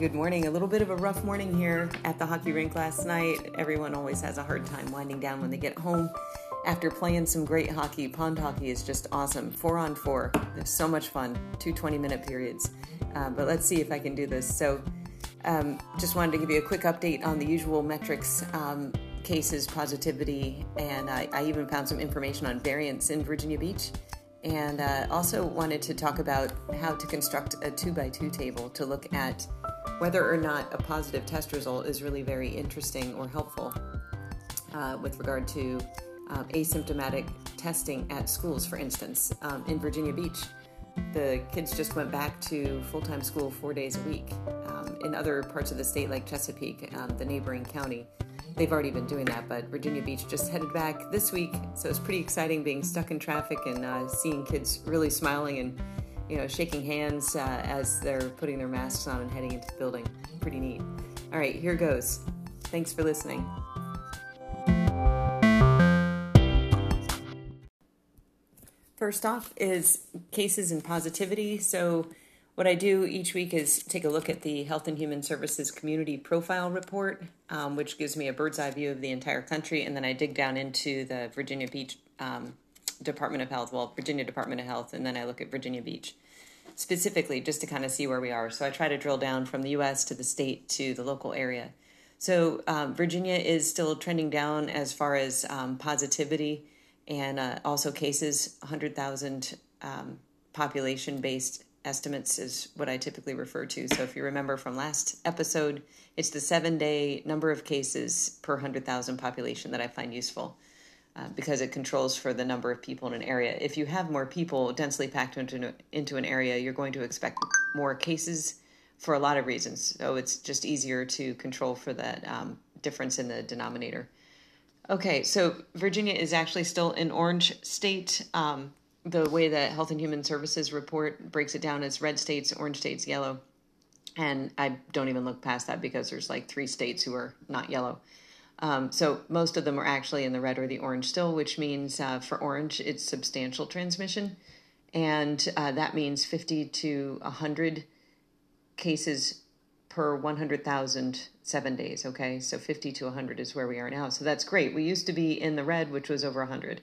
good morning. A little bit of a rough morning here at the hockey rink last night. Everyone always has a hard time winding down when they get home after playing some great hockey. Pond hockey is just awesome. Four on four. It's so much fun. Two 20 minute periods. Uh, but let's see if I can do this. So, um, just wanted to give you a quick update on the usual metrics um, cases, positivity, and I, I, even found some information on variants in Virginia Beach. And uh, also wanted to talk about how to construct a two by two table to look at whether or not a positive test result is really very interesting or helpful uh, with regard to um, asymptomatic testing at schools, for instance. Um, in Virginia Beach, the kids just went back to full time school four days a week. Um, in other parts of the state, like Chesapeake, um, the neighboring county, they've already been doing that, but Virginia Beach just headed back this week. So it's pretty exciting being stuck in traffic and uh, seeing kids really smiling and you know shaking hands uh, as they're putting their masks on and heading into the building. Pretty neat. All right, here goes. Thanks for listening. First off is cases and positivity. So, what I do each week is take a look at the Health and Human Services Community Profile Report, um, which gives me a bird's eye view of the entire country, and then I dig down into the Virginia Beach um, Department of Health, well, Virginia Department of Health, and then I look at Virginia Beach specifically just to kind of see where we are. So I try to drill down from the US to the state to the local area. So um, Virginia is still trending down as far as um, positivity and uh, also cases, 100,000 um, population based estimates is what I typically refer to. So if you remember from last episode, it's the seven day number of cases per 100,000 population that I find useful. Uh, because it controls for the number of people in an area. If you have more people densely packed into, into an area, you're going to expect more cases for a lot of reasons. So it's just easier to control for that um, difference in the denominator. Okay, so Virginia is actually still an orange state. Um, the way that Health and Human Services report breaks it down is red states, orange states, yellow. And I don't even look past that because there's like three states who are not yellow. Um, so most of them are actually in the red or the orange still, which means uh, for orange, it's substantial transmission. And uh, that means 50 to 100 cases per 100,000 seven days. Okay, so 50 to 100 is where we are now. So that's great. We used to be in the red, which was over 100.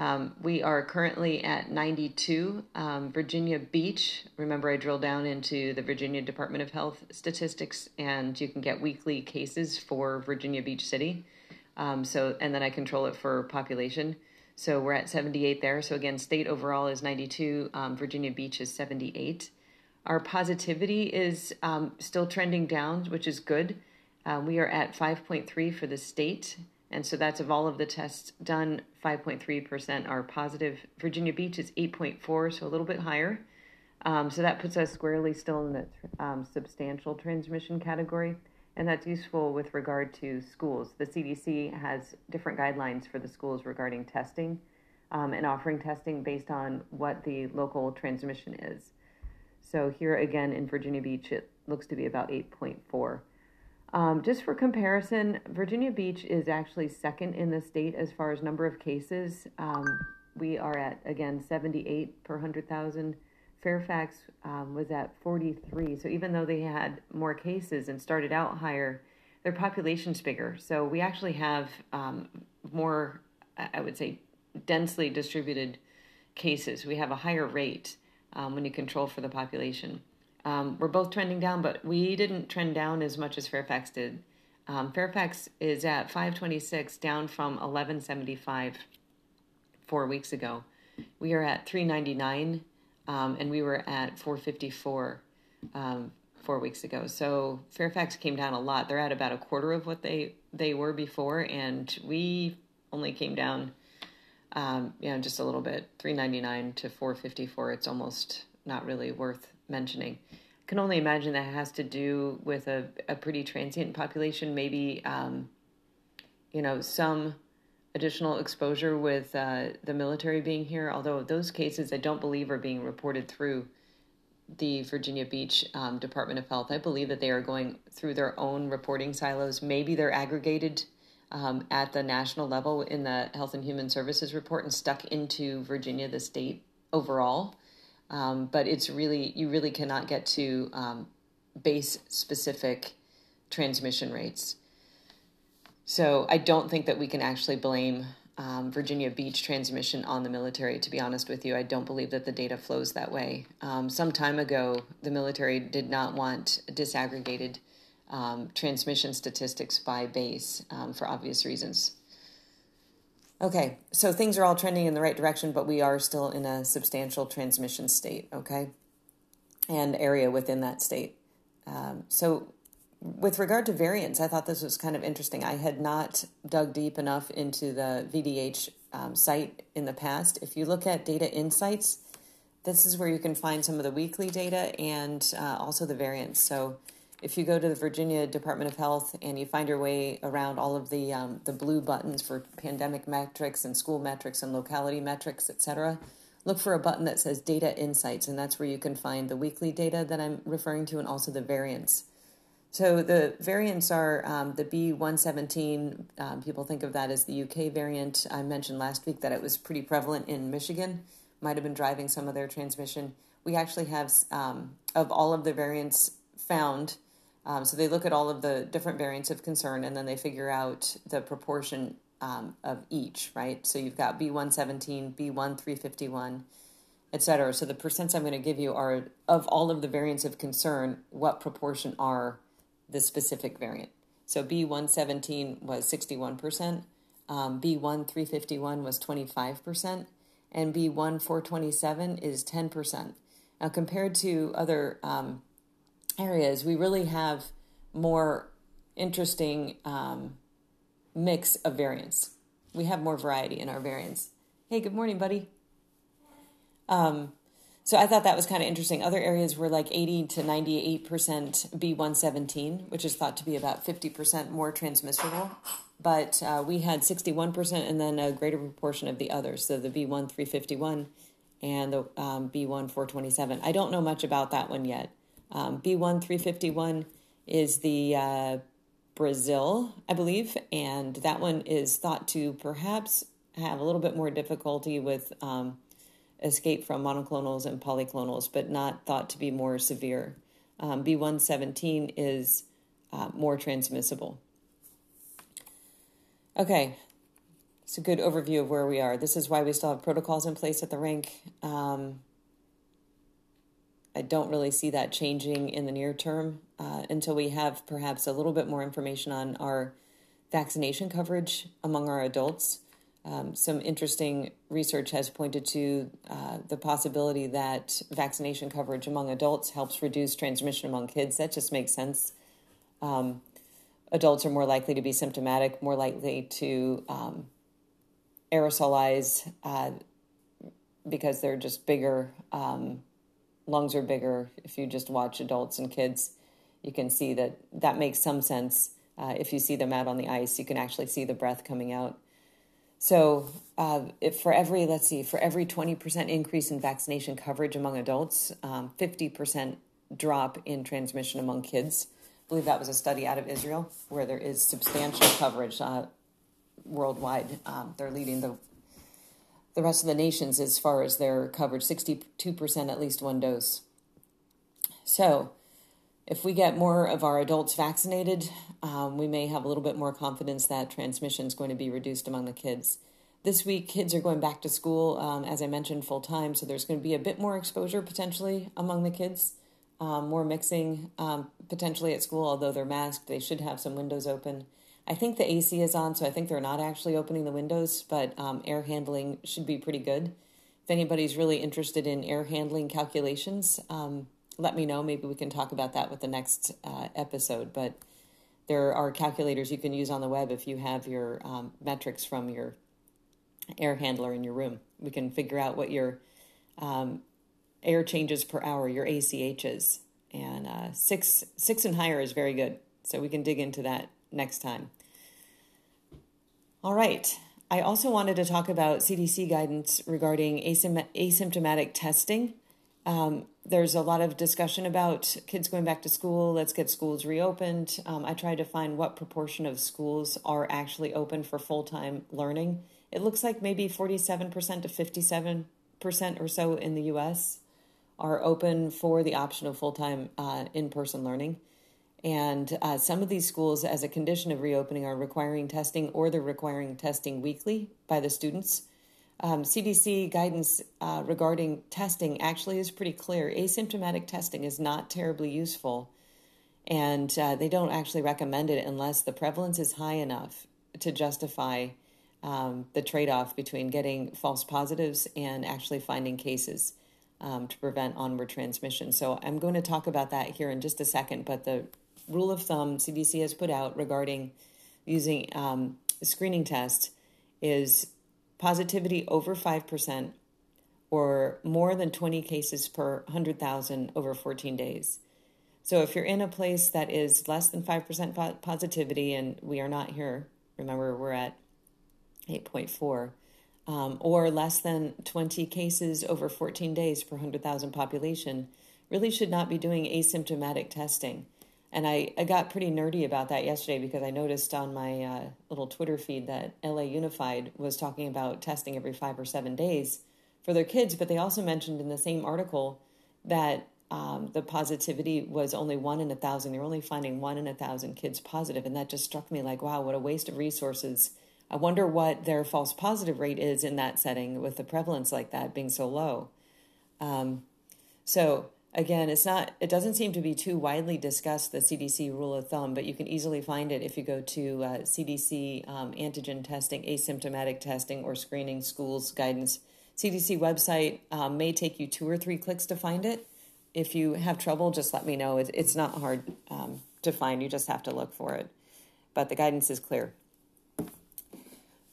Um, we are currently at 92. Um, Virginia Beach, remember I drill down into the Virginia Department of Health statistics, and you can get weekly cases for Virginia Beach City. Um, so, and then I control it for population. So we're at 78 there. So again, state overall is 92. Um, Virginia Beach is 78. Our positivity is um, still trending down, which is good. Uh, we are at 5.3 for the state, and so that's of all of the tests done, 5.3% are positive. Virginia Beach is 8.4, so a little bit higher. Um, so that puts us squarely still in the um, substantial transmission category, and that's useful with regard to schools. The CDC has different guidelines for the schools regarding testing um, and offering testing based on what the local transmission is. So here again in Virginia Beach, it looks to be about 8.4. Um, just for comparison, Virginia Beach is actually second in the state as far as number of cases. Um, we are at, again, 78 per 100,000. Fairfax um, was at 43. So even though they had more cases and started out higher, their population's bigger. So we actually have um, more, I would say, densely distributed cases. We have a higher rate um, when you control for the population. Um, we're both trending down, but we didn't trend down as much as Fairfax did. Um, Fairfax is at 526, down from 1175 four weeks ago. We are at 399, um, and we were at 454 um, four weeks ago. So Fairfax came down a lot. They're at about a quarter of what they they were before, and we only came down um, you know, just a little bit, three ninety nine to four fifty four. It's almost not really worth mentioning. I can only imagine that has to do with a, a pretty transient population, maybe, um, you know, some additional exposure with uh, the military being here. Although those cases, I don't believe are being reported through the Virginia Beach um, Department of Health. I believe that they are going through their own reporting silos. Maybe they're aggregated um, at the national level in the Health and Human Services report and stuck into Virginia, the state overall. Um, but it's really, you really cannot get to um, base specific transmission rates. So I don't think that we can actually blame um, Virginia Beach transmission on the military. To be honest with you, I don't believe that the data flows that way. Um, some time ago, the military did not want disaggregated um, transmission statistics by base um, for obvious reasons. Okay, so things are all trending in the right direction, but we are still in a substantial transmission state, okay? And area within that state. Um, so, with regard to variants, I thought this was kind of interesting. I had not dug deep enough into the VDH um, site in the past. If you look at data insights, this is where you can find some of the weekly data and uh, also the variants. So, if you go to the Virginia Department of Health and you find your way around all of the um, the blue buttons for pandemic metrics and school metrics and locality metrics, etc., look for a button that says Data Insights, and that's where you can find the weekly data that I'm referring to and also the variants. So the variants are um, the B117. Um, people think of that as the UK variant. I mentioned last week that it was pretty prevalent in Michigan, might have been driving some of their transmission. We actually have, um, of all of the variants found, um, so they look at all of the different variants of concern and then they figure out the proportion um, of each, right? So you've got B117, B1 351, et cetera. So the percents I'm going to give you are of all of the variants of concern, what proportion are the specific variant? So B117 was 61%, um, B1 351 was 25%, and B1 427 is 10%. Now, compared to other um, areas, we really have more interesting um, mix of variants. We have more variety in our variants. Hey, good morning, buddy. Um, so I thought that was kind of interesting. Other areas were like 80 to 98% B117, which is thought to be about 50% more transmissible. But uh, we had 61% and then a greater proportion of the others. So the B1 351 and the um, B1 427. I don't know much about that one yet. Um, B1 351 is the uh, Brazil, I believe, and that one is thought to perhaps have a little bit more difficulty with um, escape from monoclonals and polyclonals, but not thought to be more severe. Um, B117 is uh, more transmissible. Okay, it's a good overview of where we are. This is why we still have protocols in place at the rink. Um, I don't really see that changing in the near term uh, until we have perhaps a little bit more information on our vaccination coverage among our adults. Um, some interesting research has pointed to uh, the possibility that vaccination coverage among adults helps reduce transmission among kids. That just makes sense. Um, adults are more likely to be symptomatic, more likely to um, aerosolize uh, because they're just bigger. Um, lungs are bigger. If you just watch adults and kids, you can see that that makes some sense. Uh, if you see them out on the ice, you can actually see the breath coming out. So, uh, for every let's see, for every twenty percent increase in vaccination coverage among adults, um, fifty um, percent drop in transmission among kids. I believe that was a study out of Israel where there is substantial coverage uh, worldwide. Um, they're leading the the rest of the nations as far as their coverage 62% at least one dose. So, if we get more of our adults vaccinated, um, we may have a little bit more confidence that transmission is going to be reduced among the kids. This week, kids are going back to school, um, as I mentioned, full time, so there's going to be a bit more exposure potentially among the kids, um, more mixing um, potentially at school, although they're masked, they should have some windows open. I think the AC is on, so I think they're not actually opening the windows, but um, air handling should be pretty good. If anybody's really interested in air handling calculations, um, let me know. Maybe we can talk about that with the next uh, episode. But there are calculators you can use on the web if you have your um, metrics from your air handler in your room. We can figure out what your um, air changes per hour, your ACH is, and uh, six six and higher is very good. So we can dig into that next time. All right. I also wanted to talk about CDC guidance regarding asymptomatic testing. Um, there's a lot of discussion about kids going back to school. Let's get schools reopened. Um, I tried to find what proportion of schools are actually open for full time learning. It looks like maybe 47% to 57% or so in the US are open for the option of full time uh, in person learning. And uh, some of these schools, as a condition of reopening, are requiring testing or they're requiring testing weekly by the students. Um, CDC guidance uh, regarding testing actually is pretty clear. Asymptomatic testing is not terribly useful, and uh, they don't actually recommend it unless the prevalence is high enough to justify um, the trade off between getting false positives and actually finding cases um, to prevent onward transmission. So I'm going to talk about that here in just a second, but the rule of thumb CDC has put out regarding using um, screening test is positivity over 5% or more than 20 cases per 100,000 over 14 days. So if you're in a place that is less than 5% positivity, and we are not here, remember we're at 8.4, um, or less than 20 cases over 14 days per 100,000 population, really should not be doing asymptomatic testing. And I, I got pretty nerdy about that yesterday because I noticed on my uh, little Twitter feed that LA Unified was talking about testing every five or seven days for their kids, but they also mentioned in the same article that um, the positivity was only one in a thousand. They're only finding one in a thousand kids positive, and that just struck me like, wow, what a waste of resources. I wonder what their false positive rate is in that setting with the prevalence like that being so low. Um, so again, it's not, it doesn't seem to be too widely discussed, the CDC rule of thumb, but you can easily find it if you go to uh, CDC um, antigen testing, asymptomatic testing, or screening schools guidance. CDC website um, may take you two or three clicks to find it. If you have trouble, just let me know. It, it's not hard um, to find, you just have to look for it. But the guidance is clear.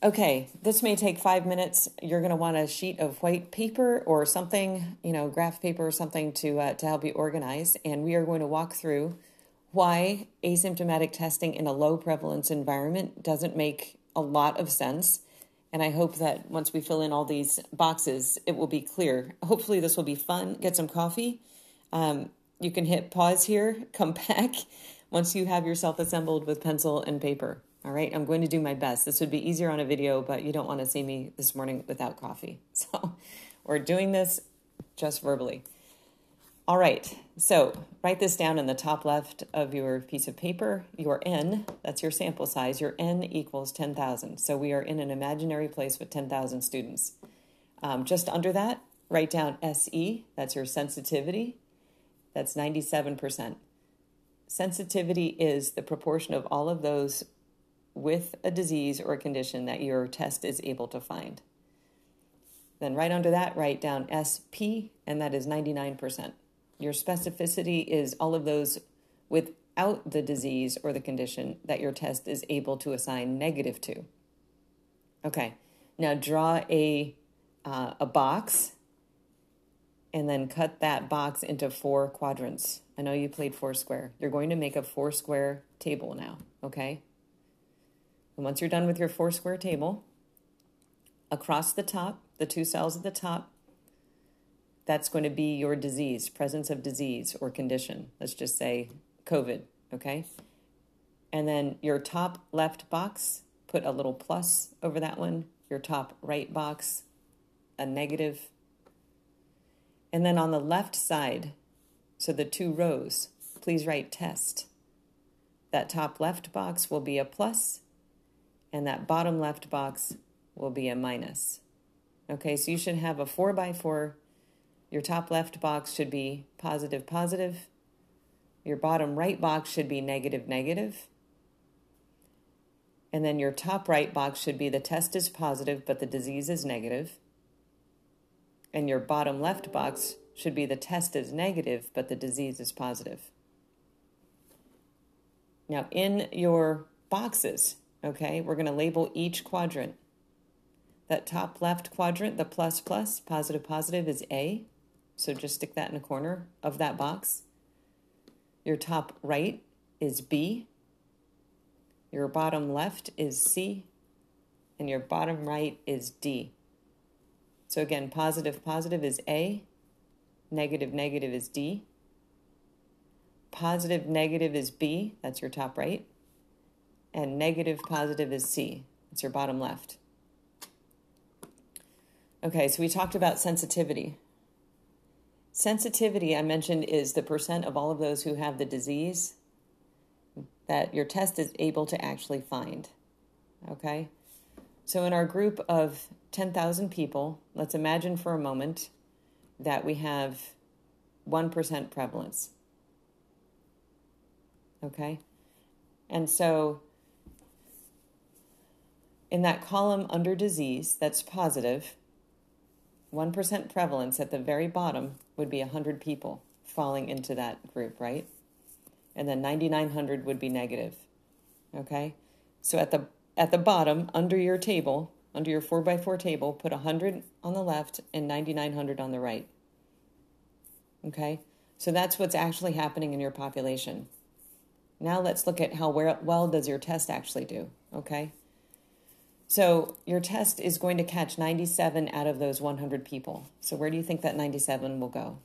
Okay, this may take five minutes. You're going to want a sheet of white paper or something, you know, graph paper or something to uh, to help you organize. And we are going to walk through why asymptomatic testing in a low prevalence environment doesn't make a lot of sense. And I hope that once we fill in all these boxes, it will be clear. Hopefully, this will be fun. Get some coffee. Um, you can hit pause here, come back once you have yourself assembled with pencil and paper. All right, I'm going to do my best. This would be easier on a video, but you don't want to see me this morning without coffee. So we're doing this just verbally. All right, so write this down in the top left of your piece of paper. Your n, that's your sample size, your n equals 10,000. So we are in an imaginary place with 10,000 students. Um, just under that, write down SE, that's your sensitivity. That's 97%. Sensitivity is the proportion of all of those with a disease or a condition that your test is able to find. Then, right under that, write down SP, and that is 99%. Your specificity is all of those without the disease or the condition that your test is able to assign negative to. Okay, now draw a, uh, a box and then cut that box into four quadrants. I know you played Foursquare. You're going to make a four square table now, okay? And once you're done with your four square table, across the top, the two cells at the top, that's going to be your disease, presence of disease or condition. Let's just say COVID, okay? And then your top left box, put a little plus over that one. Your top right box, a negative. And then on the left side, so the two rows, please write test. That top left box will be a plus and that bottom left box will be a minus. Okay, so you should have a 4 by 4. Your top left box should be positive, positive. Your bottom right box should be negative, negative. And then your top right box should be the test is positive, but the disease is negative. And your bottom left box should be the test is negative, but the disease is positive. Now, in your boxes, Okay, we're going to label each quadrant. That top left quadrant, the plus plus, positive positive is A. So just stick that in a corner of that box. Your top right is B. Your bottom left is C. And your bottom right is D. So again, positive positive is A. Negative negative is D. Positive negative is B. That's your top right and negative positive is C. It's your bottom left. Okay, so we talked about sensitivity. sensitivity I mentioned is the percent of all of those who have the disease that your test is able to actually find. Okay? So, in our group of 10,000 people, let's imagine for a moment that we have 1% prevalence. Okay? And so, in that column under disease that's positive, 1 prevalence at the very bottom would be 100 people falling into that group, right? And then 9900 would be negative. Okay? So at the at the bottom under your table, under your 4x4 table, put 100 on the left and 9900 on the right. Okay? So that's what's actually happening in your population. Now let's look at how well does your test actually do, okay? So your test is going to catch 97 out of those 100 people. So where do you think that 97 will go?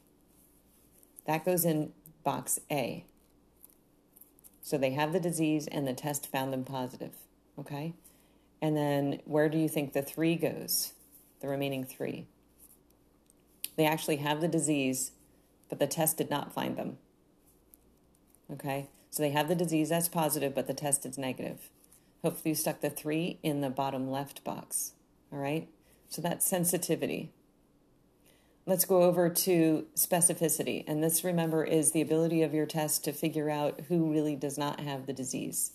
That goes in box A. So they have the disease and the test found them positive, okay? And then where do you think the three goes? The remaining three. They actually have the disease, but the test did not find them. Okay? So they have the disease that's positive, but the test is negative. Hopefully, you stuck the three in the bottom left box. All right? So that's sensitivity. Let's go over to specificity. And this, remember, is the ability of your test to figure out who really does not have the disease.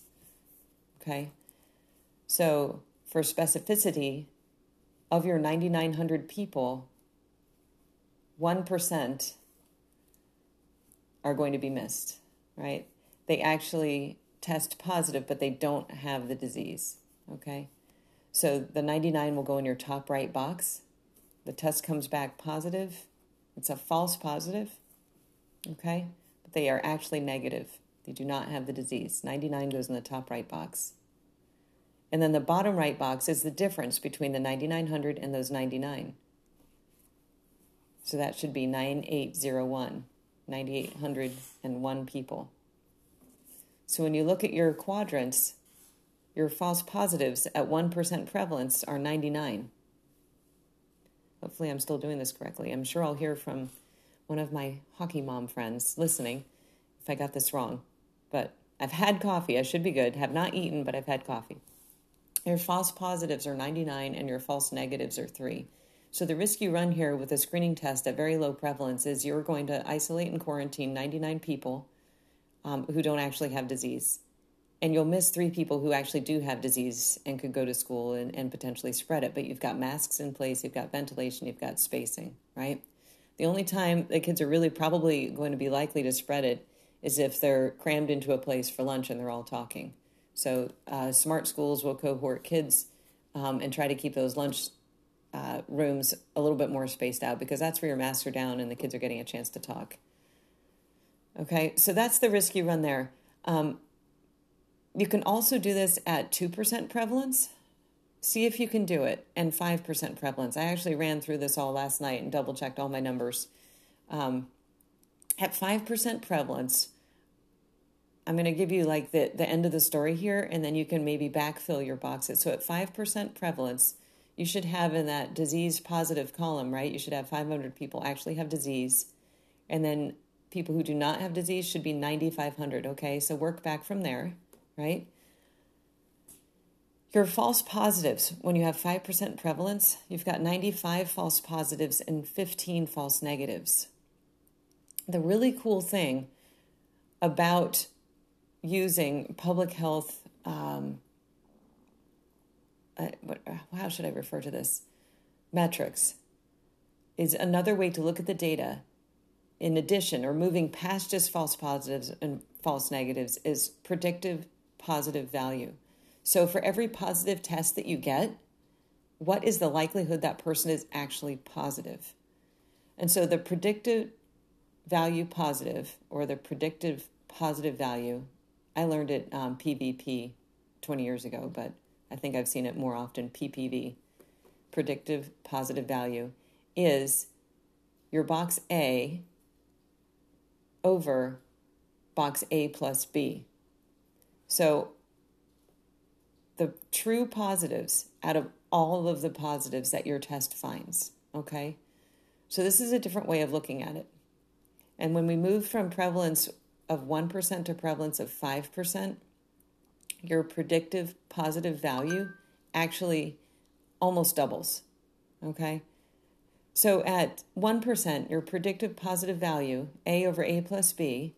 Okay? So, for specificity, of your 9,900 people, 1% are going to be missed, right? They actually test positive, but they don't have the disease. Okay? So the 99 will go in your top right box. The test comes back positive. It's a false positive. Okay? But they are actually negative. They do not have the disease. 99 goes in the top right box. And then the bottom right box is the difference between the 9900 and those 99. So that should be 9801, 9801 people. So when you look at your quadrants, your false positives at 1% prevalence are 99. Hopefully, I'm still doing this correctly. I'm sure I'll hear from one of my hockey mom friends listening if I got this wrong. But I've had coffee. I should be good. Have not eaten, but I've had coffee. Your false positives are 99 and your false negatives are 3. So the risk you run here with a screening test at very low prevalence is you're going to isolate and quarantine 99 people um, who don't actually have disease. And you'll miss three people who actually do have disease and could go to school and, and potentially spread it. But you've got masks in place, you've got ventilation, you've got spacing, right? The only time the kids are really probably going to be likely to spread it is if they're crammed into a place for lunch and they're all talking. So, uh, smart schools will cohort kids um, and try to keep those lunch uh, rooms a little bit more spaced out because that's where your masks are down and the kids are getting a chance to talk. Okay, so that's the risk you run there. Um, you can also do this at 2% prevalence. See if you can do it, and 5% prevalence. I actually ran through this all last night and double checked all my numbers. Um, at 5% prevalence, I'm going to give you like the, the end of the story here, and then you can maybe backfill your boxes. So at 5% prevalence, you should have in that disease positive column, right? You should have 500 people actually have disease. And then people who do not have disease should be 9,500. Okay, so work back from there, right? Your false positives, when you have 5% prevalence, you've got 95 false positives and 15 false negatives. The really cool thing about using public health, um, uh, what, uh, how should I refer to this? Metrics is another way to look at the data in addition, or moving past just false positives and false negatives, is predictive positive value. So, for every positive test that you get, what is the likelihood that person is actually positive? And so, the predictive value positive or the predictive positive value, I learned it um, PVP 20 years ago, but I think I've seen it more often PPV, predictive positive value, is your box A over box A plus B. So the true positives out of all of the positives that your test finds, okay? So this is a different way of looking at it. And when we move from prevalence of 1% to prevalence of 5%, your predictive positive value actually almost doubles. Okay? So at 1%, your predictive positive value, A over A plus B,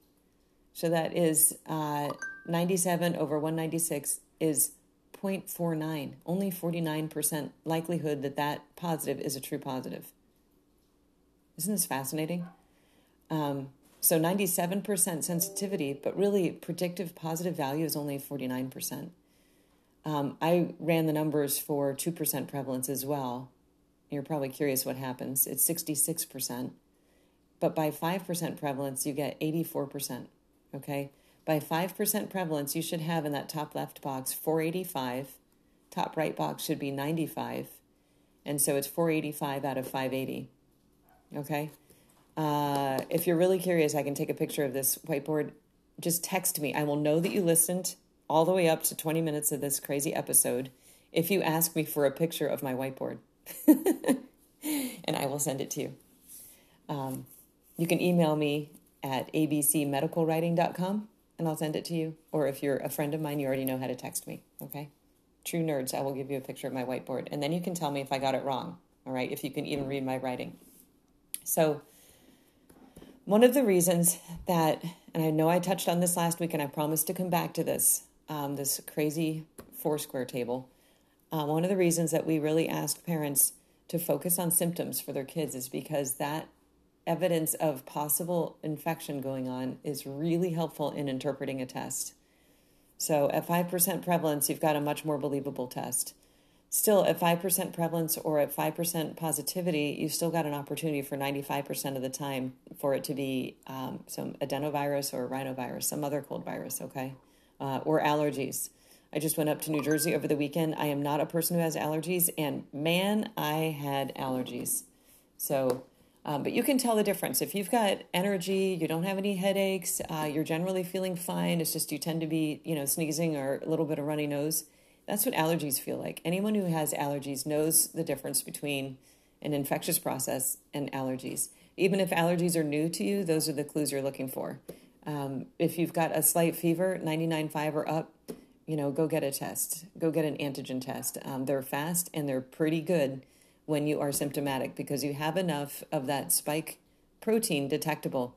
so that is uh, 97 over 196, is 0.49, only 49% likelihood that that positive is a true positive. Isn't this fascinating? Um, so 97% sensitivity, but really predictive positive value is only 49%. Um, I ran the numbers for 2% prevalence as well. You're probably curious what happens. It's 66%. But by 5% prevalence, you get 84%. Okay? By 5% prevalence, you should have in that top left box 485. Top right box should be 95. And so it's 485 out of 580. Okay? Uh, if you're really curious, I can take a picture of this whiteboard. Just text me. I will know that you listened all the way up to 20 minutes of this crazy episode if you ask me for a picture of my whiteboard. and I will send it to you. Um, you can email me at abcmedicalwriting.com and I'll send it to you. Or if you're a friend of mine, you already know how to text me. Okay? True nerds, I will give you a picture of my whiteboard. And then you can tell me if I got it wrong. All right? If you can even read my writing. So, one of the reasons that, and I know I touched on this last week and I promised to come back to this, um, this crazy Foursquare table. Uh, one of the reasons that we really ask parents to focus on symptoms for their kids is because that evidence of possible infection going on is really helpful in interpreting a test. So at 5% prevalence, you've got a much more believable test. Still, at 5% prevalence or at 5% positivity, you've still got an opportunity for 95% of the time for it to be um, some adenovirus or rhinovirus, some other cold virus, okay? Uh, or allergies. I just went up to New Jersey over the weekend. I am not a person who has allergies, and man, I had allergies. So, um, but you can tell the difference. If you've got energy, you don't have any headaches, uh, you're generally feeling fine. It's just you tend to be, you know, sneezing or a little bit of runny nose. That's what allergies feel like. Anyone who has allergies knows the difference between an infectious process and allergies. Even if allergies are new to you, those are the clues you're looking for. Um, if you've got a slight fever, 99.5 or up, you know, go get a test. Go get an antigen test. Um, they're fast and they're pretty good when you are symptomatic because you have enough of that spike protein detectable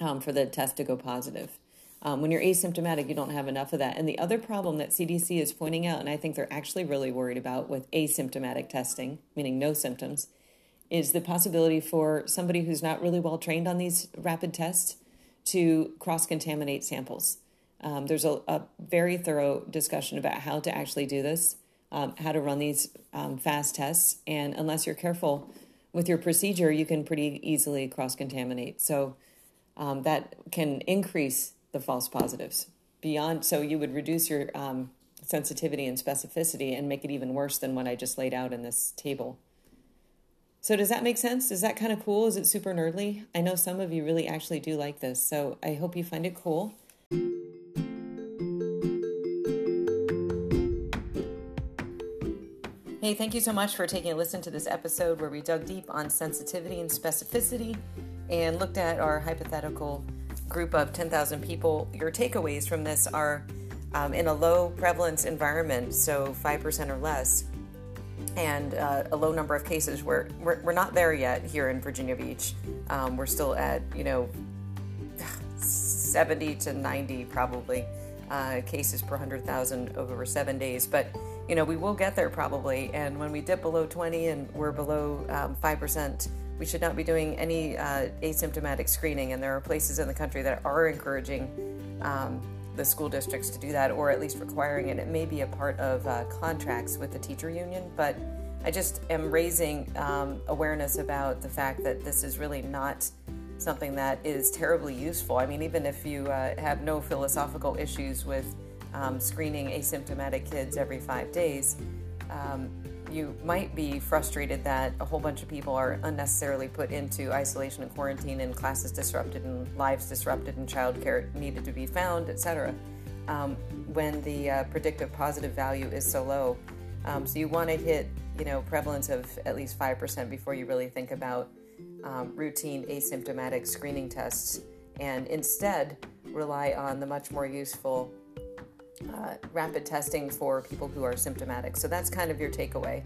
um, for the test to go positive. Um, when you're asymptomatic, you don't have enough of that. And the other problem that CDC is pointing out, and I think they're actually really worried about with asymptomatic testing, meaning no symptoms, is the possibility for somebody who's not really well trained on these rapid tests to cross contaminate samples. Um, there's a, a, very thorough discussion about how to actually do this, um, how to run these um, fast tests, and unless you're careful with your procedure, you can pretty easily cross contaminate. So um, that can increase the false positives beyond. So you would reduce your um, sensitivity and specificity and make it even worse than what I just laid out in this table. So does that make sense? Is that kind of cool? Is it super nerdly? I know some of you really actually do like this, so I hope you find it cool. Hey, thank you so much for taking a listen to this episode where we dug deep on sensitivity and specificity and looked at our hypothetical group of 10,000 people. Your takeaways from this are um, in a low prevalence environment, so 5% or less, and uh, a low number of cases. We're, we're, we're not there yet here in Virginia Beach. Um, we're still at, you know, 70 to 90 probably uh, cases per 100,000 over seven days. But you know, we will get there probably. And when we dip below 20 and we're below um, 5%, we should not be doing any uh, asymptomatic screening. And there are places in the country that are encouraging um, the school districts to do that, or at least requiring it. It may be a part of uh, contracts with the teacher union, but I just am raising um, awareness about the fact that this is really not something that is terribly useful. I mean, even if you uh, have no philosophical issues with um, screening asymptomatic kids every five days, um, you might be frustrated that a whole bunch of people are unnecessarily put into isolation and quarantine and classes disrupted and lives disrupted and childcare needed to be found, etc. Um, when the uh, predictive positive value is so low. Um, so you want to hit, you know, prevalence of at least 5% before you really think about um, routine asymptomatic screening tests and instead rely on the much more useful uh, rapid testing for people who are symptomatic. So that's kind of your takeaway.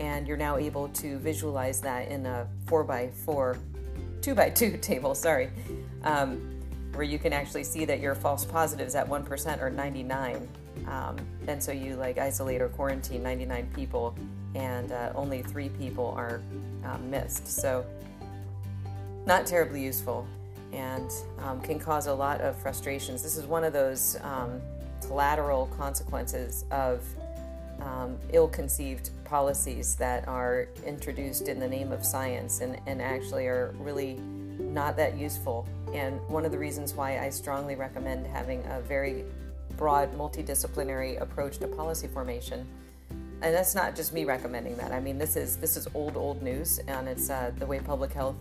And you're now able to visualize that in a 4 by 4 2 by 2 table, sorry, um, where you can actually see that your false positives at 1% are 99. Um, and so you like isolate or quarantine 99 people, and uh, only three people are um, missed. So, not terribly useful and um, can cause a lot of frustrations. This is one of those um, collateral consequences of um, ill conceived policies that are introduced in the name of science and, and actually are really not that useful. And one of the reasons why I strongly recommend having a very broad multidisciplinary approach to policy formation. And that's not just me recommending that. I mean, this is this is old old news, and it's uh, the way public health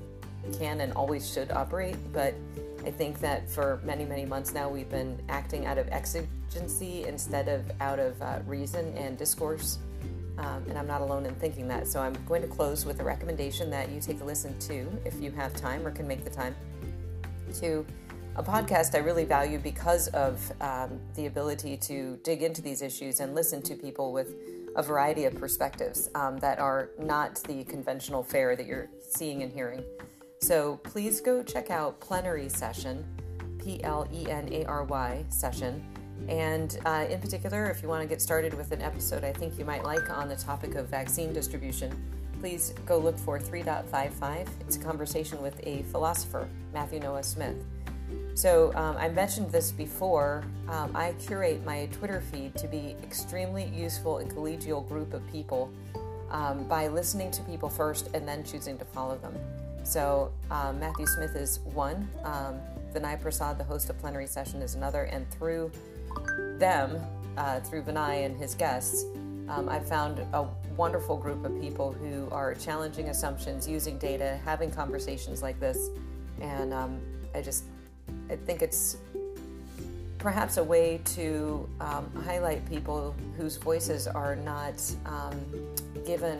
can and always should operate. But I think that for many many months now, we've been acting out of instead of out of uh, reason and discourse. Um, and I'm not alone in thinking that. So I'm going to close with a recommendation that you take a listen to if you have time or can make the time to a podcast I really value because of um, the ability to dig into these issues and listen to people with a variety of perspectives um, that are not the conventional fare that you're seeing and hearing. So please go check out Plenary Session, P L E N A R Y session. And uh, in particular, if you want to get started with an episode I think you might like on the topic of vaccine distribution, please go look for 3.55. It's a conversation with a philosopher, Matthew Noah Smith. So um, I mentioned this before. Um, I curate my Twitter feed to be extremely useful and collegial group of people um, by listening to people first and then choosing to follow them. So um, Matthew Smith is one. Um, Vinay Prasad, the host of Plenary Session, is another. And through them, uh, through Vinay and his guests, um, I've found a wonderful group of people who are challenging assumptions, using data, having conversations like this, and um, I just I think it's perhaps a way to um, highlight people whose voices are not um, given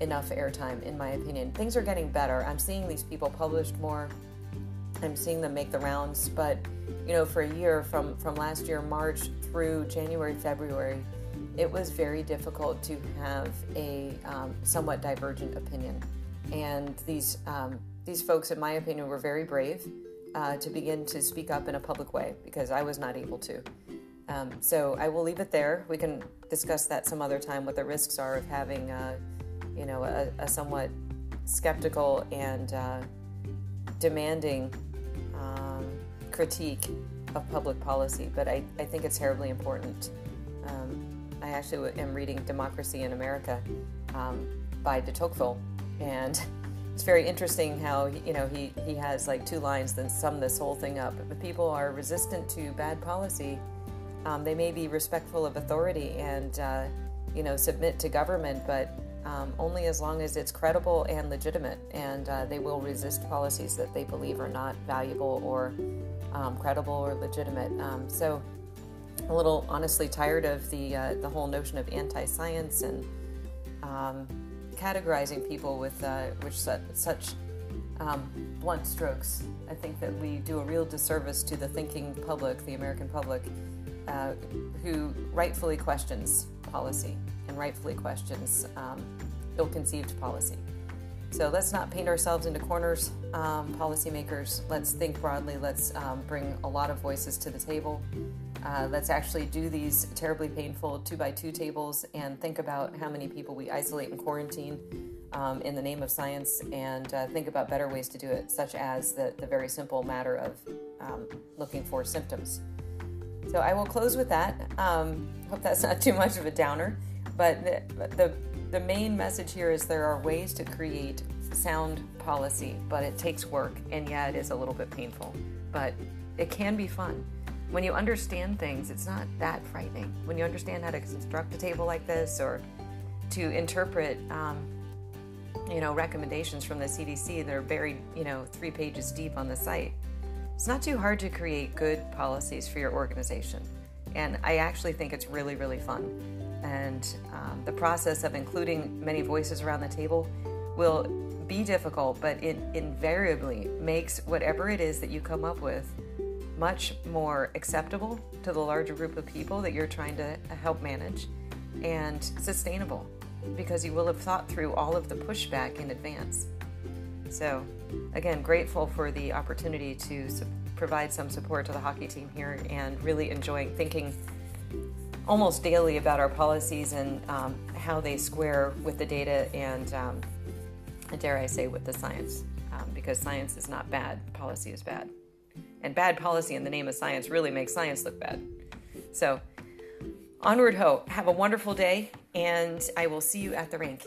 enough airtime, in my opinion. Things are getting better. I'm seeing these people published more. I'm seeing them make the rounds, but you know, for a year from from last year March through January, February, it was very difficult to have a um, somewhat divergent opinion. And these um, these folks, in my opinion, were very brave uh, to begin to speak up in a public way because I was not able to. Um, so I will leave it there. We can discuss that some other time. What the risks are of having, uh, you know, a, a, somewhat skeptical and uh, demanding um, critique of public policy. But I, I think it's terribly important. Um, I actually am reading Democracy in America um, by de Tocqueville, and it's very interesting how you know he he has like two lines then sum this whole thing up if people are resistant to bad policy um, they may be respectful of authority and uh, you know submit to government but um, only as long as it's credible and legitimate and uh, they will resist policies that they believe are not valuable or um, credible or legitimate um, so a little honestly tired of the uh, the whole notion of anti-science and um, categorizing people with uh, which such, such um, blunt strokes. I think that we do a real disservice to the thinking public, the American public, uh, who rightfully questions policy and rightfully questions um, ill-conceived policy. So let's not paint ourselves into corners, um, policymakers. Let's think broadly. Let's um, bring a lot of voices to the table. Uh, let's actually do these terribly painful two by two tables and think about how many people we isolate and quarantine um, in the name of science and uh, think about better ways to do it, such as the, the very simple matter of um, looking for symptoms. So I will close with that. Um, hope that's not too much of a downer, but the, the, the main message here is there are ways to create sound policy, but it takes work, and yeah, it is a little bit painful, but it can be fun when you understand things, it's not that frightening. When you understand how to construct a table like this or to interpret, um, you know, recommendations from the CDC that are buried, you know, three pages deep on the site, it's not too hard to create good policies for your organization. And I actually think it's really, really fun. And um, the process of including many voices around the table will be difficult, but it invariably makes whatever it is that you come up with much more acceptable to the larger group of people that you're trying to help manage and sustainable because you will have thought through all of the pushback in advance. So, again, grateful for the opportunity to su- provide some support to the hockey team here and really enjoying thinking almost daily about our policies and um, how they square with the data and, um, dare I say, with the science. Um, because science is not bad, policy is bad. And bad policy in the name of science really makes science look bad. So, onward ho. Have a wonderful day, and I will see you at the rink.